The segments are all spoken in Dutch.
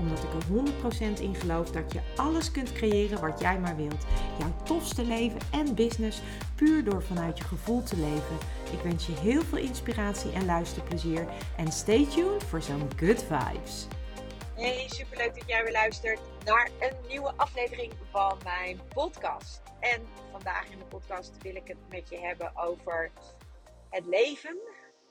Omdat ik er 100% in geloof dat je alles kunt creëren wat jij maar wilt. Jouw tofste leven en business puur door vanuit je gevoel te leven. Ik wens je heel veel inspiratie en luisterplezier. En stay tuned voor zo'n good vibes. Hey, superleuk dat jij weer luistert naar een nieuwe aflevering van mijn podcast. En vandaag in de podcast wil ik het met je hebben over het leven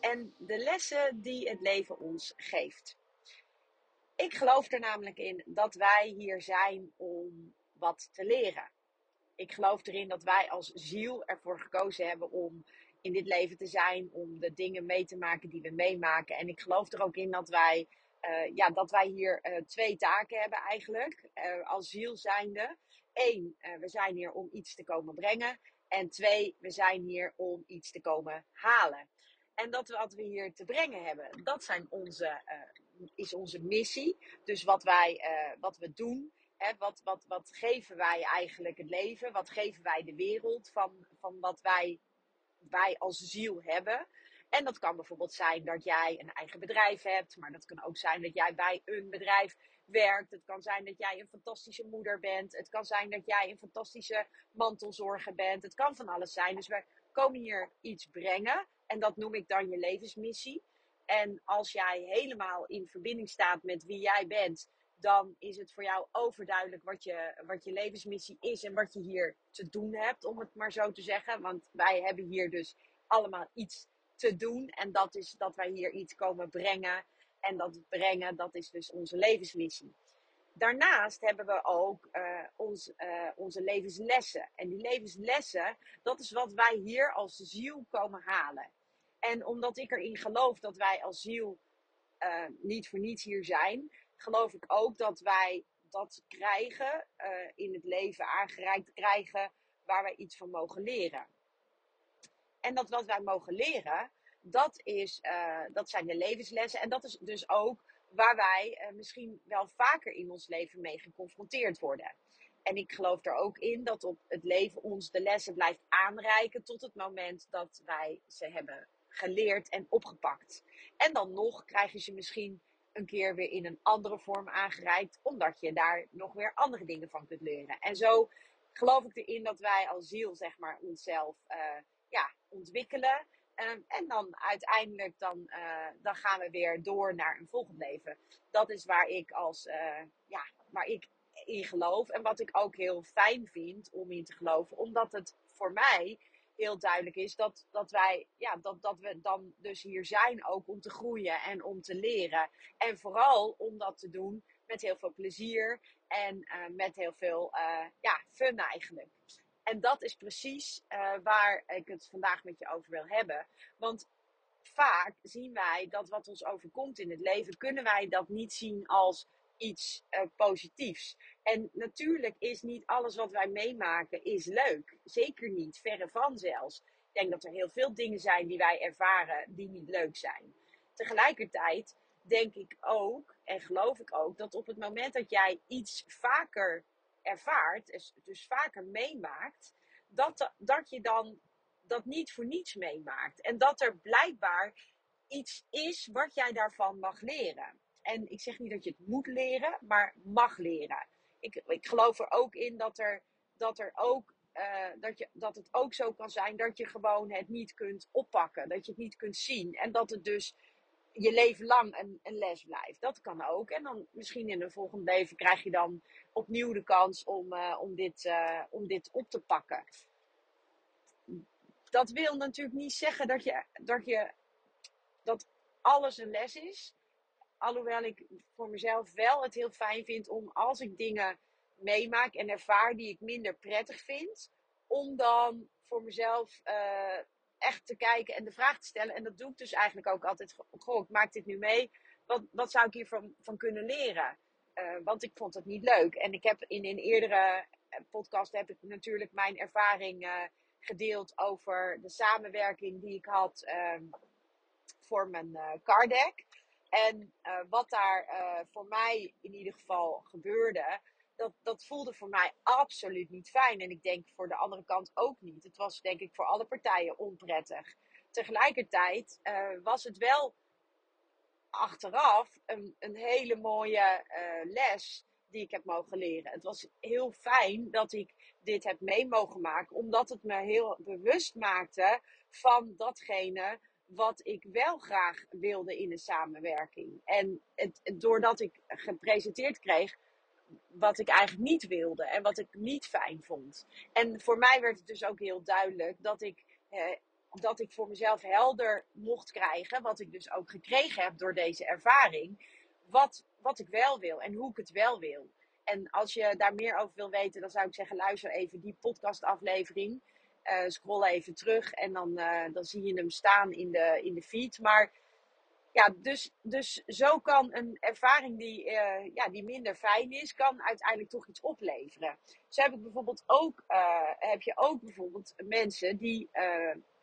en de lessen die het leven ons geeft. Ik geloof er namelijk in dat wij hier zijn om wat te leren. Ik geloof erin dat wij als ziel ervoor gekozen hebben om in dit leven te zijn, om de dingen mee te maken die we meemaken. En ik geloof er ook in dat wij, uh, ja, dat wij hier uh, twee taken hebben eigenlijk, uh, als ziel zijnde. Eén, we zijn hier om iets te komen brengen. En twee, we zijn hier om iets te komen halen. En dat wat we hier te brengen hebben, dat zijn onze, is onze missie. Dus wat, wij, wat we doen, hè, wat, wat, wat geven wij eigenlijk het leven? Wat geven wij de wereld van, van wat wij wij als ziel hebben. En dat kan bijvoorbeeld zijn dat jij een eigen bedrijf hebt, maar dat kan ook zijn dat jij bij een bedrijf werkt. Het kan zijn dat jij een fantastische moeder bent. Het kan zijn dat jij een fantastische mantelzorger bent. Het kan van alles zijn. Dus we komen hier iets brengen en dat noem ik dan je levensmissie. En als jij helemaal in verbinding staat met wie jij bent, dan is het voor jou overduidelijk wat je, wat je levensmissie is en wat je hier te doen hebt, om het maar zo te zeggen. Want wij hebben hier dus allemaal iets te doen en dat is dat wij hier iets komen brengen. En dat brengen, dat is dus onze levensmissie. Daarnaast hebben we ook uh, ons, uh, onze levenslessen. En die levenslessen, dat is wat wij hier als ziel komen halen. En omdat ik erin geloof dat wij als ziel uh, niet voor niets hier zijn, geloof ik ook dat wij dat krijgen, uh, in het leven aangereikt krijgen, waar wij iets van mogen leren. En dat wat wij mogen leren, dat, is, uh, dat zijn de levenslessen. En dat is dus ook waar wij misschien wel vaker in ons leven mee geconfronteerd worden. En ik geloof er ook in dat op het leven ons de lessen blijft aanreiken tot het moment dat wij ze hebben geleerd en opgepakt. En dan nog krijg je ze misschien een keer weer in een andere vorm aangereikt, omdat je daar nog weer andere dingen van kunt leren. En zo geloof ik erin dat wij als ziel, zeg maar, onszelf uh, ja, ontwikkelen. Um, en dan uiteindelijk dan, uh, dan gaan we weer door naar een volgend leven. Dat is waar ik als uh, ja, waar ik in geloof. En wat ik ook heel fijn vind om in te geloven. Omdat het voor mij heel duidelijk is dat, dat wij, ja, dat, dat we dan dus hier zijn ook om te groeien en om te leren. En vooral om dat te doen met heel veel plezier en uh, met heel veel uh, ja, fun eigenlijk. En dat is precies uh, waar ik het vandaag met je over wil hebben. Want vaak zien wij dat wat ons overkomt in het leven, kunnen wij dat niet zien als iets uh, positiefs. En natuurlijk is niet alles wat wij meemaken is leuk. Zeker niet, verre van zelfs. Ik denk dat er heel veel dingen zijn die wij ervaren die niet leuk zijn. Tegelijkertijd denk ik ook en geloof ik ook dat op het moment dat jij iets vaker ervaart, dus, dus vaker meemaakt, dat, dat je dan dat niet voor niets meemaakt. En dat er blijkbaar iets is wat jij daarvan mag leren. En ik zeg niet dat je het moet leren, maar mag leren. Ik, ik geloof er ook in dat, er, dat, er ook, uh, dat, je, dat het ook zo kan zijn dat je gewoon het niet kunt oppakken. Dat je het niet kunt zien. En dat het dus je leven lang een, een les blijft. Dat kan ook. En dan misschien in een volgend leven krijg je dan opnieuw de kans om, uh, om, dit, uh, om dit op te pakken. Dat wil natuurlijk niet zeggen dat je, dat je dat alles een les is. Alhoewel ik voor mezelf wel het heel fijn vind om als ik dingen meemaak en ervaar die ik minder prettig vind, om dan voor mezelf uh, echt te kijken en de vraag te stellen. En dat doe ik dus eigenlijk ook altijd. Goh, ik maak dit nu mee. Wat, wat zou ik hiervan van kunnen leren? Uh, want ik vond het niet leuk. En ik heb in een eerdere podcast heb ik natuurlijk mijn ervaring gedeeld over de samenwerking die ik had ehm, voor mijn card deck. En uh, wat daar uh, voor mij in ieder geval gebeurde, dat, dat voelde voor mij absoluut niet fijn. En ik denk voor de andere kant ook niet. Het was denk ik voor alle partijen onprettig. Tegelijkertijd uh, was het wel achteraf een, een hele mooie les die ik heb mogen leren. Het was heel fijn dat ik dit heb mee mogen maken, omdat het me heel bewust maakte van datgene wat ik wel graag wilde in een samenwerking. En het, doordat ik gepresenteerd kreeg wat ik eigenlijk niet wilde en wat ik niet fijn vond. En voor mij werd het dus ook heel duidelijk dat ik, eh, dat ik voor mezelf helder mocht krijgen, wat ik dus ook gekregen heb door deze ervaring, wat, wat ik wel wil en hoe ik het wel wil. En als je daar meer over wil weten, dan zou ik zeggen, luister even die podcastaflevering. Uh, scroll even terug en dan, uh, dan zie je hem staan in de, in de feed. Maar ja, dus, dus zo kan een ervaring die, uh, ja, die minder fijn is, kan uiteindelijk toch iets opleveren. Zo heb ik bijvoorbeeld ook, heb je ook bijvoorbeeld mensen die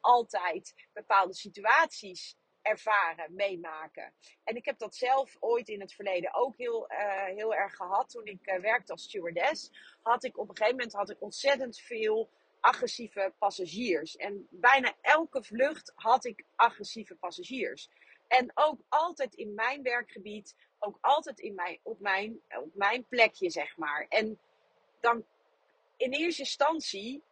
altijd bepaalde situaties ervaren, meemaken. En ik heb dat zelf ooit in het verleden ook heel, heel erg gehad. Toen ik werkte als stewardess, had ik op een gegeven moment had ik ontzettend veel agressieve passagiers. En bijna elke vlucht had ik agressieve passagiers. En ook altijd in mijn werkgebied, ook altijd in mijn, op, mijn, op mijn plekje, zeg maar. En dan in eerste instantie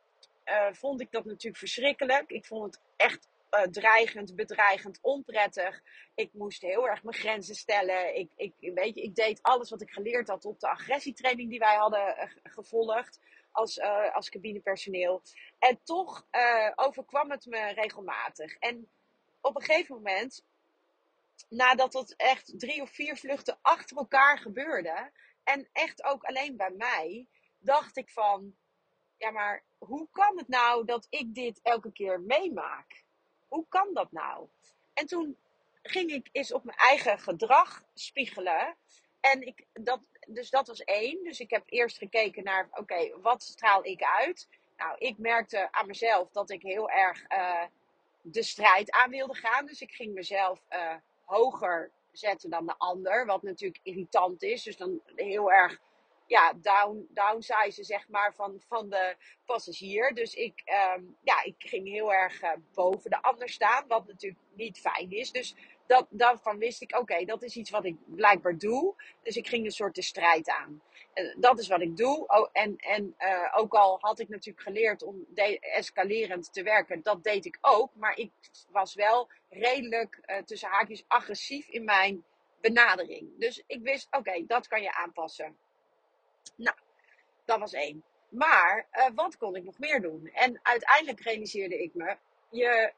uh, vond ik dat natuurlijk verschrikkelijk. Ik vond het echt uh, dreigend, bedreigend, onprettig. Ik moest heel erg mijn grenzen stellen. Ik, ik, weet je, ik deed alles wat ik geleerd had op de agressietraining die wij hadden uh, gevolgd als, uh, als cabinepersoneel. En toch overkwam het me regelmatig. En op een gegeven moment, nadat het echt drie of vier vluchten achter elkaar gebeurde, en echt ook alleen bij mij, dacht ik van, ja maar hoe kan het nou dat ik dit elke keer meemaak? hoe kan dat nou? En toen ging ik eens op mijn eigen gedrag spiegelen. En ik, dat, dus dat was één. Dus ik heb eerst gekeken naar, oké, wat straal ik uit? Nou, ik merkte aan mezelf dat ik heel erg uh, de strijd aan wilde gaan. Dus ik ging mezelf uh, hoger zetten dan de ander. Wat natuurlijk irritant is. Dus dan heel erg ja, down, downsize zeg maar, van, van de passagier. Dus ik, um, ja, ik ging heel erg uh, boven de ander staan, wat natuurlijk niet fijn is. Dus dat, daarvan wist ik, oké, dat is iets wat ik blijkbaar doe. Dus ik ging een soort de strijd aan. Dat is wat ik doe. Oh, en en uh, ook al had ik natuurlijk geleerd om escalerend te werken, dat deed ik ook. Maar ik was wel redelijk uh, tussen haakjes agressief in mijn benadering. Dus ik wist, oké, dat kan je aanpassen. Nou, dat was één. Maar uh, wat kon ik nog meer doen? En uiteindelijk realiseerde ik me, je,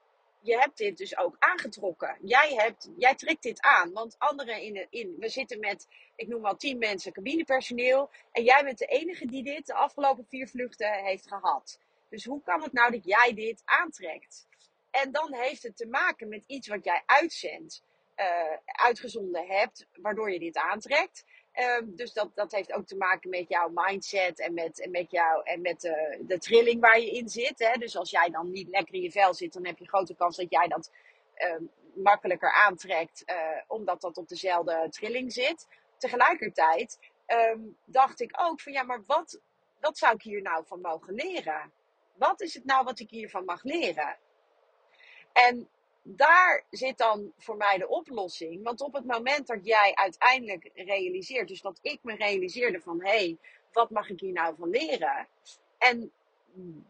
je hebt dit dus ook aangetrokken. Jij, hebt, jij trekt dit aan. Want anderen in, in, we zitten met, ik noem wel tien mensen cabinepersoneel. En jij bent de enige die dit de afgelopen vier vluchten heeft gehad. Dus hoe kan het nou dat jij dit aantrekt? En dan heeft het te maken met iets wat jij uitzendt, uh, uitgezonden hebt, waardoor je dit aantrekt. Um, dus dat, dat heeft ook te maken met jouw mindset en met, en met, jou, en met de, trilling waar je in zit. Hè? Dus als jij dan niet lekker in je vel zit, dan heb je grote kans dat jij dat um, makkelijker aantrekt, uh, omdat dat op dezelfde trilling zit. Tegelijkertijd um, dacht ik ook van ja, maar wat, wat zou ik hier nou van mogen leren? Wat is het nou wat ik hiervan mag leren? En daar zit dan voor mij de oplossing. Want op het moment dat jij uiteindelijk realiseert, dus dat ik me realiseerde van hé, hey, wat mag ik hier nou van leren? En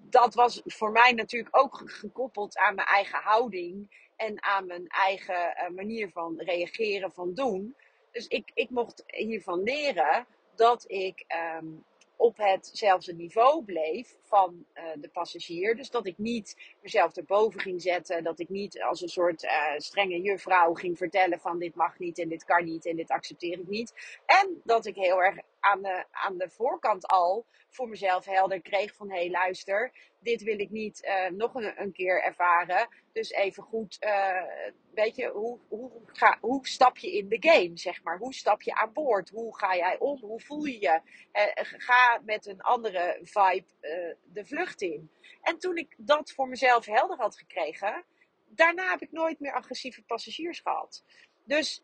dat was voor mij natuurlijk ook gekoppeld aan mijn eigen houding en aan mijn eigen uh, manier van reageren, van doen. Dus ik, ik mocht hiervan leren dat ik um, op hetzelfde niveau bleef van uh, de passagier. Dus dat ik niet mezelf erboven ging zetten. Dat ik niet als een soort uh, strenge juffrouw ging vertellen van dit mag niet en dit kan niet en dit accepteer ik niet. En dat ik heel erg aan de, aan de voorkant al voor mezelf helder kreeg van hé hey, luister, dit wil ik niet uh, nog een, keer ervaren. Dus even goed, uh, weet je, hoe, hoe, ga, hoe stap je in de game, zeg maar? Hoe stap je aan boord? Hoe ga jij om? Hoe voel je je? Uh, ga met een andere vibe de vlucht in. En toen ik dat voor mezelf helder had gekregen, daarna heb ik nooit meer agressieve passagiers gehad. Dus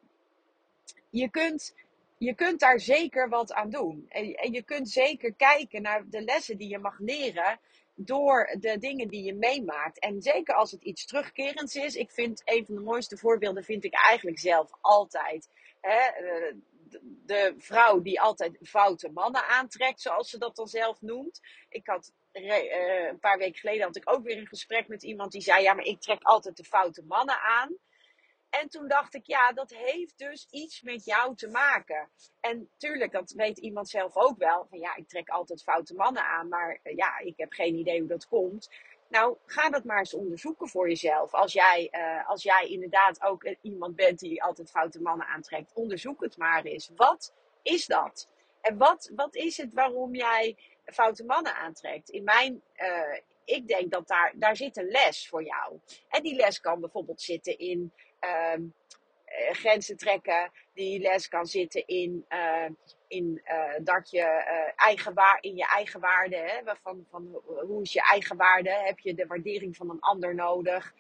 je kunt, je kunt daar zeker wat aan doen. En, en je kunt zeker kijken naar de lessen die je mag leren door de dingen die je meemaakt. En zeker als het iets terugkerends is. Ik vind een van de mooiste voorbeelden vind ik eigenlijk zelf altijd. Hè, eh, de vrouw die altijd foute mannen aantrekt, zoals ze dat dan zelf noemt. Ik had uh, een paar weken geleden had ik ook weer een gesprek met iemand die zei: Ja, maar ik trek altijd de foute mannen aan. En toen dacht ik, ja, dat heeft dus iets met jou te maken. En tuurlijk, dat weet iemand zelf ook wel. Van ja, ik trek altijd foute mannen aan, maar eh, ja, ik heb geen idee hoe dat komt. Nou, ga dat maar eens onderzoeken voor jezelf. Als jij, uh, als jij inderdaad ook iemand bent die altijd foute mannen aantrekt, onderzoek het maar eens. Wat is dat? En wat, wat is het waarom jij foute mannen aantrekt? In mijn, ik denk dat daar, daar zit een les voor jou. En die les kan bijvoorbeeld zitten in um, grenzen trekken. Die les kan zitten in, uh, in uh, dat je eigen waar, in je eigen waarde, hè, van, van hoe is je eigen waarde? Heb je de waardering van een ander nodig?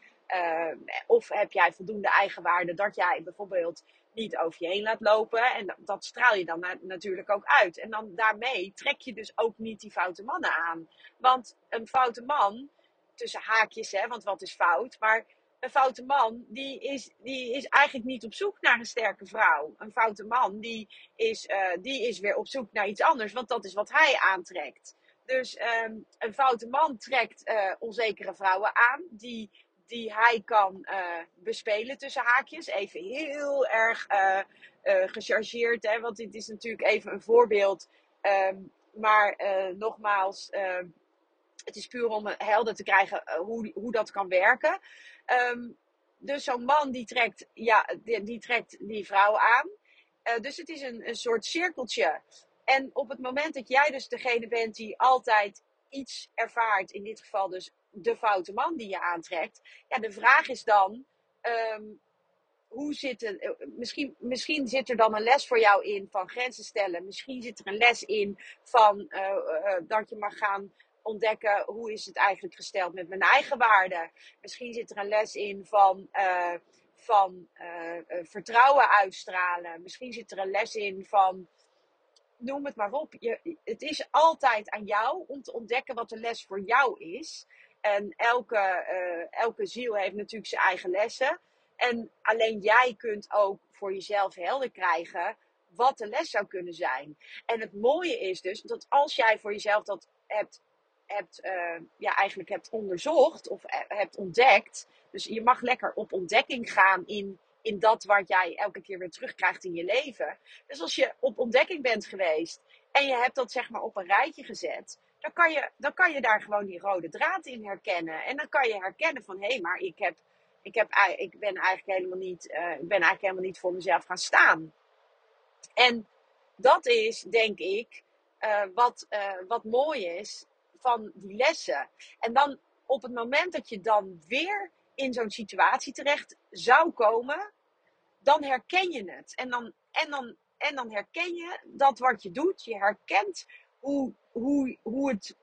of heb jij voldoende eigenwaarde dat jij bijvoorbeeld niet over je heen laat lopen. En dat, straal je dan na, natuurlijk ook uit. En dan daarmee trek je dus ook niet die foute mannen aan. Want een foute man, tussen haakjes, hè, want wat is fout? Maar een foute man, die is, die is eigenlijk niet op zoek naar een sterke vrouw. Een foute man, die is, uh, die is weer op zoek naar iets anders, want dat is wat hij aantrekt. Dus um, een foute man trekt uh, onzekere vrouwen aan, die, die hij kan uh, bespelen tussen haakjes. Even heel erg gechargeerd, hè, want dit is natuurlijk even een voorbeeld. Um, maar nogmaals, ehm, het is puur om helder te krijgen hoe, hoe dat kan werken. Um, dus zo'n man die trekt, ja, die, die, trekt die vrouw aan. Uh, dus het is een, een soort cirkeltje. En op het moment dat jij dus degene bent die altijd iets ervaart, in dit geval dus de foute man die je aantrekt, ja, de vraag is dan: um, hoe zit eh, misschien, misschien zit er dan een les voor jou in van grenzen stellen. Misschien zit er een les in van dat je mag gaan ontdekken hoe is het eigenlijk gesteld met mijn eigen waarden. Misschien zit er een les in van, uh, van uh, vertrouwen uitstralen. Misschien zit er een les in van, noem het maar op. Je, het is altijd aan jou om te ontdekken wat de les voor jou is. En elke, elke ziel heeft natuurlijk zijn eigen lessen. En alleen jij kunt ook voor jezelf helder krijgen wat de les zou kunnen zijn. En het mooie is dus dat als jij voor jezelf dat hebt hebt, uh, ja, eigenlijk hebt onderzocht of eh, hebt ontdekt. Dus je mag lekker op ontdekking gaan in, in dat wat jij elke keer weer terugkrijgt in je leven. Dus als je op ontdekking bent geweest en je hebt dat zeg maar op een rijtje gezet, dan kan je, dan kan je daar gewoon die rode draad in herkennen. En dan kan je herkennen van hé, hey, maar ik, heb, ik, heb, ik ben eigenlijk helemaal niet, uh, ik ben eigenlijk helemaal niet voor mezelf gaan staan. En dat is, denk ik, uh, wat, wat mooi is van die lessen. En dan op het moment dat je dan weer in zo'n situatie terecht zou komen, dan herken je het. En dan, en dan, en dan herken je dat wat je doet. Je herkent hoe, hoe, hoe het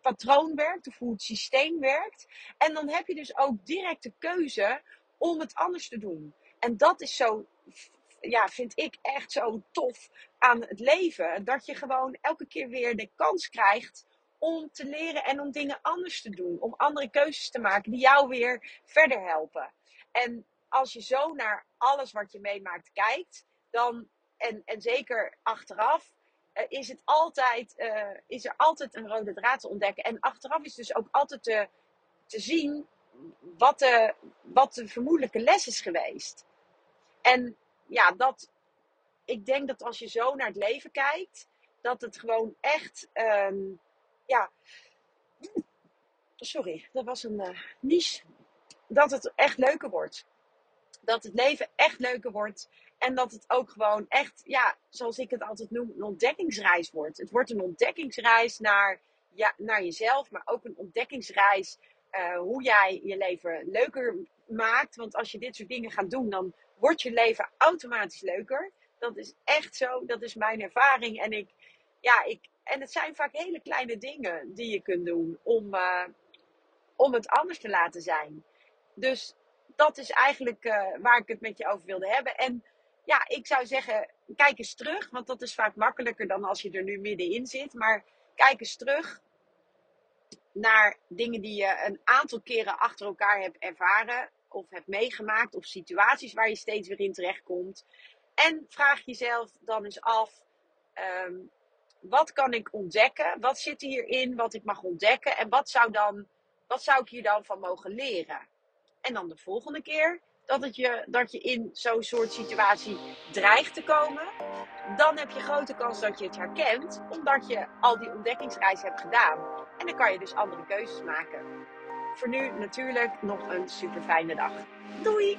patroon werkt of hoe het systeem werkt. En dan heb je dus ook direct de keuze om het anders te doen. En dat is zo, ja, vind ik echt zo tof aan het leven. Dat je gewoon elke keer weer de kans krijgt om te leren en om dingen anders te doen. Om andere keuzes te maken die jou weer verder helpen. En als je zo naar alles wat je meemaakt kijkt, dan, en, en zeker achteraf, uh, is, het altijd, uh, is er altijd een rode draad te ontdekken. En achteraf is dus ook altijd te, te zien wat de, wat de vermoedelijke les is geweest. En ja, dat, ik denk dat als je zo naar het leven kijkt, dat het gewoon echt um, ja, sorry, dat was een uh, niche. Dat het echt leuker wordt. Dat het leven echt leuker wordt. En dat het ook gewoon echt, ja, zoals ik het altijd noem, een ontdekkingsreis wordt. Het wordt een ontdekkingsreis naar, ja, naar jezelf, maar ook een ontdekkingsreis uh, hoe jij je leven leuker maakt. Want als je dit soort dingen gaat doen, dan wordt je leven automatisch leuker. Dat is echt zo, dat is mijn ervaring. En, ik, ja, ik, en het zijn vaak hele kleine dingen die je kunt doen om, uh, om het anders te laten zijn. Dus dat is eigenlijk uh, waar ik het met je over wilde hebben. En ja, ik zou zeggen, kijk eens terug. Want dat is vaak makkelijker dan als je er nu middenin zit. Maar kijk eens terug naar dingen die je een aantal keren achter elkaar hebt ervaren. Of hebt meegemaakt. Of situaties waar je steeds weer in terechtkomt. En vraag jezelf dan eens af. Um, wat kan ik ontdekken? Wat zit hierin wat ik mag ontdekken? En wat zou, dan, wat zou ik hier dan van mogen leren? En dan de volgende keer dat, het je, dat je in zo'n soort situatie dreigt te komen, dan heb je grote kans dat je het herkent, omdat je al die ontdekkingsreis hebt gedaan. En dan kan je dus andere keuzes maken. Voor nu natuurlijk nog een super fijne dag. Doei!